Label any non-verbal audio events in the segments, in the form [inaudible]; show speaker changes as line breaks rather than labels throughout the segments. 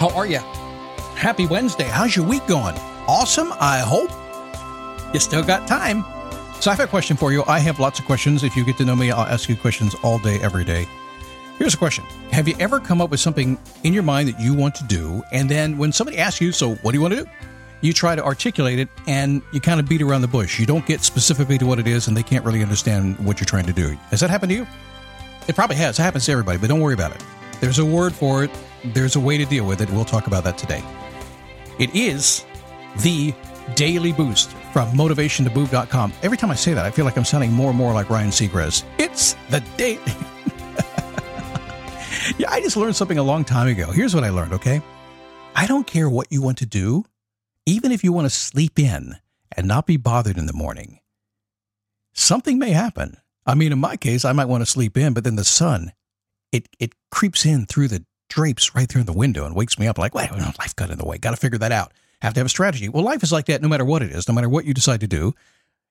How are you? Happy Wednesday. How's your week going? Awesome, I hope. You still got time. So I have a question for you. I have lots of questions. If you get to know me, I'll ask you questions all day, every day. Here's a question Have you ever come up with something in your mind that you want to do, and then when somebody asks you, So what do you want to do? You try to articulate it and you kind of beat around the bush. You don't get specifically to what it is, and they can't really understand what you're trying to do. Has that happened to you? It probably has. It happens to everybody, but don't worry about it. There's a word for it, there's a way to deal with it. We'll talk about that today. It is the daily boost from motivationtomove.com. Every time I say that, I feel like I'm sounding more and more like Ryan Seacrest. It's the day. [laughs] yeah, I just learned something a long time ago. Here's what I learned, okay? I don't care what you want to do, even if you want to sleep in and not be bothered in the morning. Something may happen. I mean, in my case, I might want to sleep in, but then the sun, it, it creeps in through the drapes right through the window and wakes me up like, wait, life got in the way. Got to figure that out. Have to have a strategy. Well, life is like that no matter what it is, no matter what you decide to do.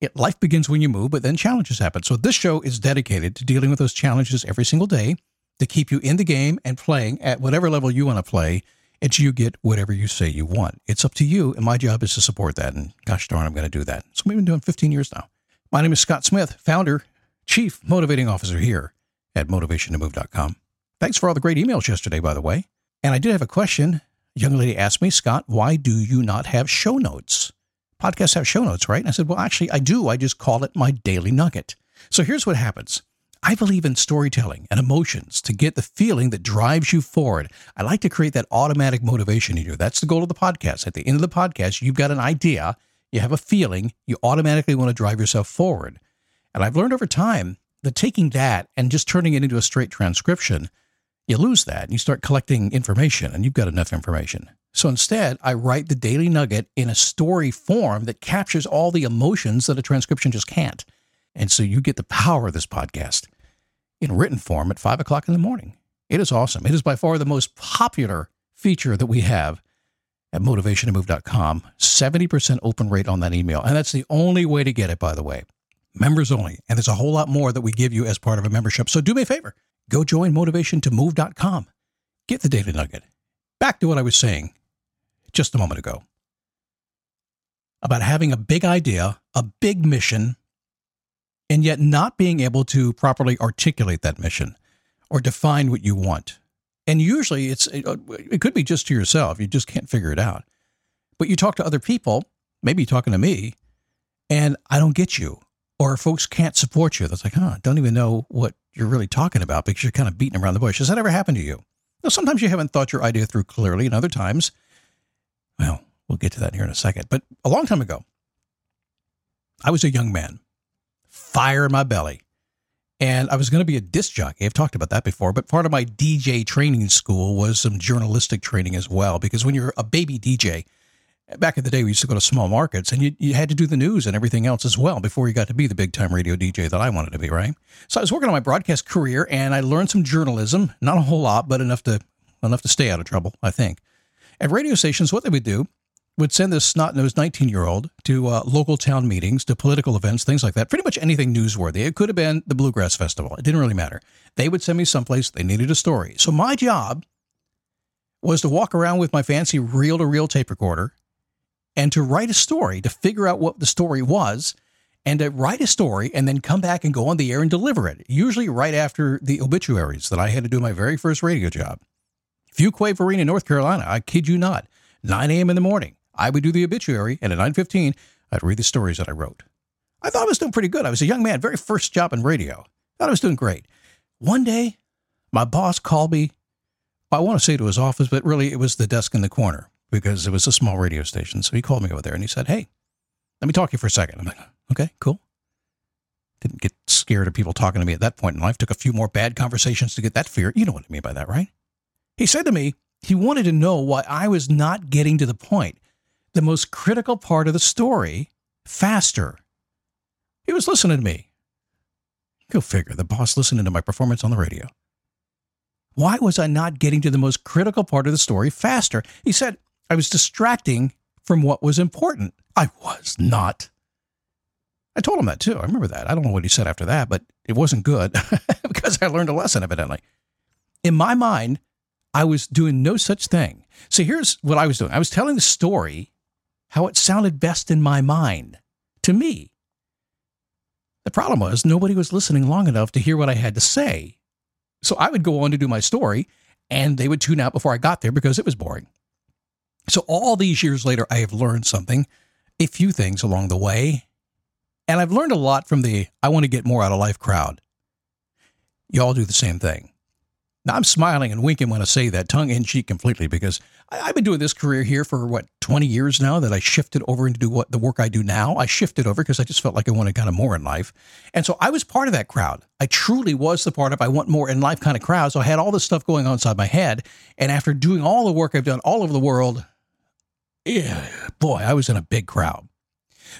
It, life begins when you move, but then challenges happen. So this show is dedicated to dealing with those challenges every single day to keep you in the game and playing at whatever level you want to play until you get whatever you say you want. It's up to you, and my job is to support that. And gosh darn, I'm going to do that. So we've been doing 15 years now. My name is Scott Smith, founder, chief motivating officer here at motivationtomove.com. Thanks for all the great emails yesterday, by the way. And I did have a question. A young lady asked me, Scott, why do you not have show notes? Podcasts have show notes, right? And I said, well, actually, I do. I just call it my daily nugget. So here's what happens. I believe in storytelling and emotions to get the feeling that drives you forward. I like to create that automatic motivation in you. That's the goal of the podcast. At the end of the podcast, you've got an idea, you have a feeling, you automatically want to drive yourself forward. And I've learned over time that taking that and just turning it into a straight transcription you lose that and you start collecting information and you've got enough information. So instead, I write the daily nugget in a story form that captures all the emotions that a transcription just can't. And so you get the power of this podcast in written form at five o'clock in the morning. It is awesome. It is by far the most popular feature that we have at motivationtomove.com. 70% open rate on that email. And that's the only way to get it, by the way. Members only. And there's a whole lot more that we give you as part of a membership. So do me a favor Go join motivationtomove.com. Get the daily nugget. Back to what I was saying just a moment ago about having a big idea, a big mission, and yet not being able to properly articulate that mission or define what you want. And usually it's it could be just to yourself, you just can't figure it out. But you talk to other people, maybe talking to me, and I don't get you or folks can't support you. That's like, huh, don't even know what you're really talking about because you're kind of beating around the bush. Has that ever happened to you? Now, sometimes you haven't thought your idea through clearly, and other times, well, we'll get to that here in a second. But a long time ago, I was a young man, fire in my belly, and I was going to be a disc jockey. I've talked about that before, but part of my DJ training school was some journalistic training as well, because when you're a baby DJ, back in the day, we used to go to small markets and you, you had to do the news and everything else as well before you got to be the big time radio DJ that I wanted to be, right? So I was working on my broadcast career and I learned some journalism, not a whole lot, but enough to enough to stay out of trouble, I think. At radio stations, what they would do would send this snot nosed 19 year old to uh, local town meetings, to political events, things like that. Pretty much anything newsworthy. It could have been the Bluegrass Festival. It didn't really matter. They would send me someplace they needed a story. So my job was to walk around with my fancy reel to reel tape recorder and to write a story, to figure out what the story was, and to write a story and then come back and go on the air and deliver it, usually right after the obituaries that I had to do my very first radio job. Fuquay Varina, North Carolina, I kid you not, 9 a.m. in the morning, I would do the obituary, and at 9.15, I'd read the stories that I wrote. I thought I was doing pretty good. I was a young man, very first job in radio. Thought I was doing great. One day, my boss called me I want to say to his office, but really it was the desk in the corner because it was a small radio station. So he called me over there and he said, Hey, let me talk to you for a second. I'm like, Okay, cool. Didn't get scared of people talking to me at that point in life. Took a few more bad conversations to get that fear. You know what I mean by that, right? He said to me, he wanted to know why I was not getting to the point, the most critical part of the story, faster. He was listening to me. Go figure, the boss listening to my performance on the radio. Why was I not getting to the most critical part of the story faster? He said I was distracting from what was important. I was not. I told him that too. I remember that. I don't know what he said after that, but it wasn't good [laughs] because I learned a lesson, evidently. In my mind, I was doing no such thing. So here's what I was doing I was telling the story how it sounded best in my mind to me. The problem was nobody was listening long enough to hear what I had to say. So I would go on to do my story and they would tune out before I got there because it was boring. So all these years later, I have learned something, a few things along the way. And I've learned a lot from the I want to get more out of life crowd. Y'all do the same thing. Now, I'm smiling and winking when I say that, tongue in cheek completely, because I, have been doing this career here for what, 20 years now that I shifted over into do what the work I do now. I shifted over because I just felt like I wanted kind of more in life. And so I was part of that crowd. I truly was the part of I want more in life kind of crowd. So I had all this stuff going on inside my head. And after doing all the work I've done all over the world, yeah, boy, I was in a big crowd.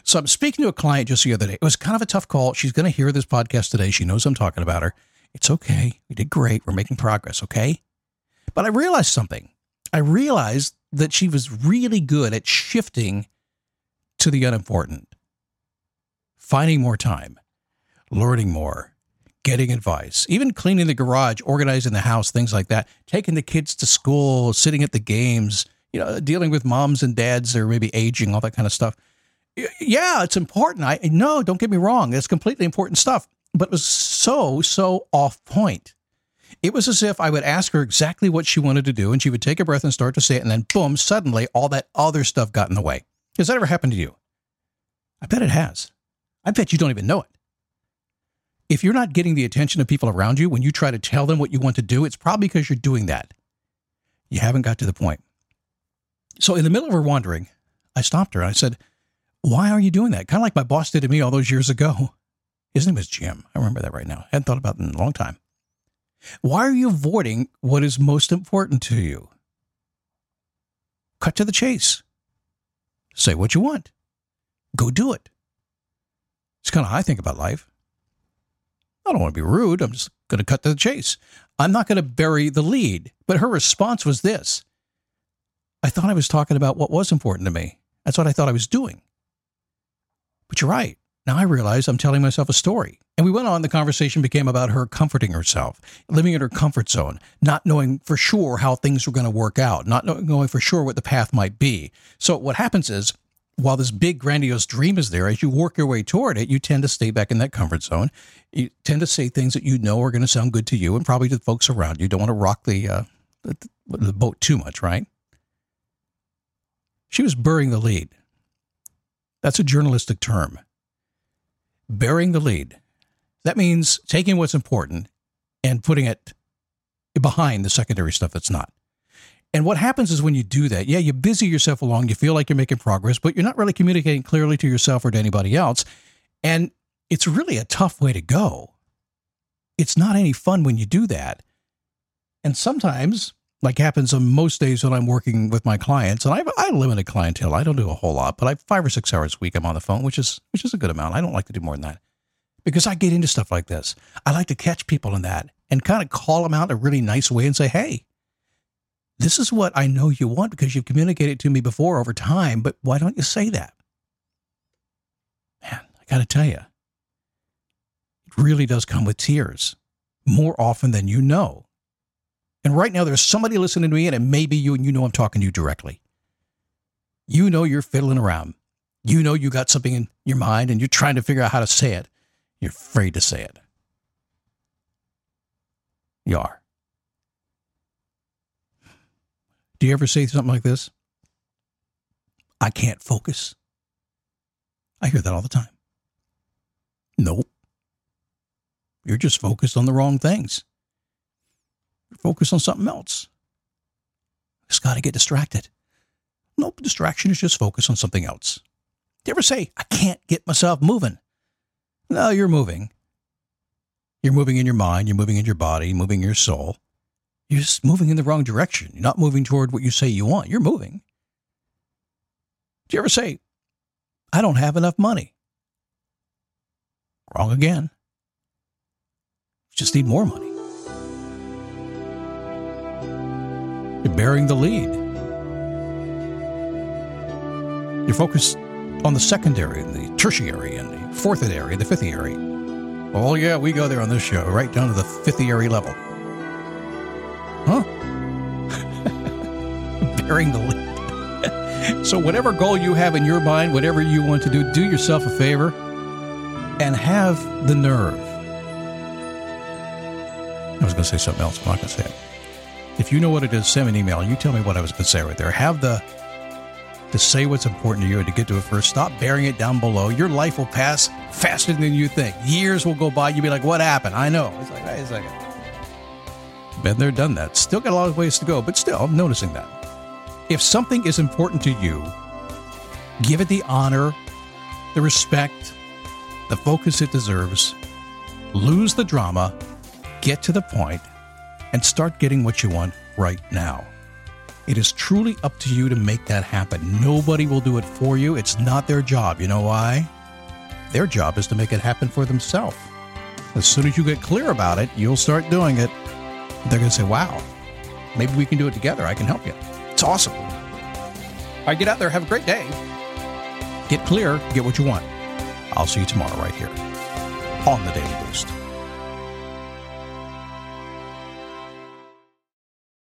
So I'm speaking to a client just the other day. It was kind of a tough call. She's going to hear this podcast today. She knows I'm talking about her. It's okay. We did great. We're making progress, okay? But I realized something. I realized that she was really good at shifting to the unimportant, finding more time, learning more, getting advice, even cleaning the garage, organizing the house, things like that, taking the kids to school, sitting at the games, you know, dealing with moms and dads or maybe aging, all that kind of stuff. Yeah, it's important. I no, don't get me wrong. It's completely important stuff but it was so, so off point. It was as if I would ask her exactly what she wanted to do, and she would take a breath and start to say it, and then boom, suddenly all that other stuff got in the way. Has that ever happened to you? I bet it has. I bet you don't even know it. If you're not getting the attention of people around you when you try to tell them what you want to do, it's probably because you're doing that. You haven't got to the point. So, in the middle of her wandering, I stopped her and I said, Why are you doing that? Kind of like my boss did to me all those years ago. His name was Jim. I remember that right now. I hadn't thought about it in a long time. Why are you avoiding what is most important to you? Cut to the chase. Say what you want. Go do it. It's kind of how I think about life. I don't want to be rude. I'm just going to cut to the chase. I'm not going to bury the lead. But her response was this I thought I was talking about what was important to me. That's what I thought I was doing. But you're right. Now I realize I'm telling myself a story. And we went on, the conversation became about her comforting herself, living in her comfort zone, not knowing for sure how things were going to work out, not knowing for sure what the path might be. So what happens is, while this big grandiose dream is there, as you work your way toward it, you tend to stay back in that comfort zone. You tend to say things that you know are going to sound good to you and probably to the folks around you. don't want to rock the, uh, the boat too much, right? She was burying the lead. That's a journalistic term Burying the lead. That means taking what's important and putting it behind the secondary stuff that's not. And what happens is when you do that, yeah, you busy yourself along, you feel like you're making progress, but you're not really communicating clearly to yourself or to anybody else. And it's really a tough way to go. It's not any fun when you do that. And sometimes, like happens on most days when I'm working with my clients, and I have, I limited clientele. I don't do a whole lot, but I five or six hours a week I'm on the phone, which is which is a good amount. I don't like to do more than that because I get into stuff like this. I like to catch people in that and kind of call them out in a really nice way and say, "Hey, this is what I know you want because you've communicated to me before over time, but why don't you say that?" Man, I got to tell you, it really does come with tears more often than you know. And right now, there's somebody listening to me, and it may be you, and you know I'm talking to you directly. You know you're fiddling around. You know you got something in your mind, and you're trying to figure out how to say it. You're afraid to say it. You are. Do you ever say something like this? I can't focus. I hear that all the time. Nope. You're just focused on the wrong things. Focus on something else. Just got to get distracted. Nope, distraction is just focus on something else. Do you ever say, I can't get myself moving? No, you're moving. You're moving in your mind, you're moving in your body, moving in your soul. You're just moving in the wrong direction. You're not moving toward what you say you want. You're moving. Do you ever say, I don't have enough money? Wrong again. You just need more money. Bearing the lead. You're focused on the secondary and the tertiary and the fourth area, the fifth area. Oh, yeah, we go there on this show, right down to the fifth area level. Huh? [laughs] Bearing the lead. [laughs] so, whatever goal you have in your mind, whatever you want to do, do yourself a favor and have the nerve. I was going to say something else, but I'm not going to say it. If you know what it is, send me an email you tell me what I was going to say right there. Have the to say what's important to you and to get to it first. Stop bearing it down below. Your life will pass faster than you think. Years will go by. You'll be like, what happened? I know. It's like, wait a second. Been there, done that. Still got a lot of ways to go, but still, I'm noticing that. If something is important to you, give it the honor, the respect, the focus it deserves. Lose the drama, get to the point, and start getting what you want right now. It is truly up to you to make that happen. Nobody will do it for you. It's not their job. You know why? Their job is to make it happen for themselves. As soon as you get clear about it, you'll start doing it. They're going to say, wow, maybe we can do it together. I can help you. It's awesome. All right, get out there. Have a great day. Get clear. Get what you want. I'll see you tomorrow right here on the Daily Boost.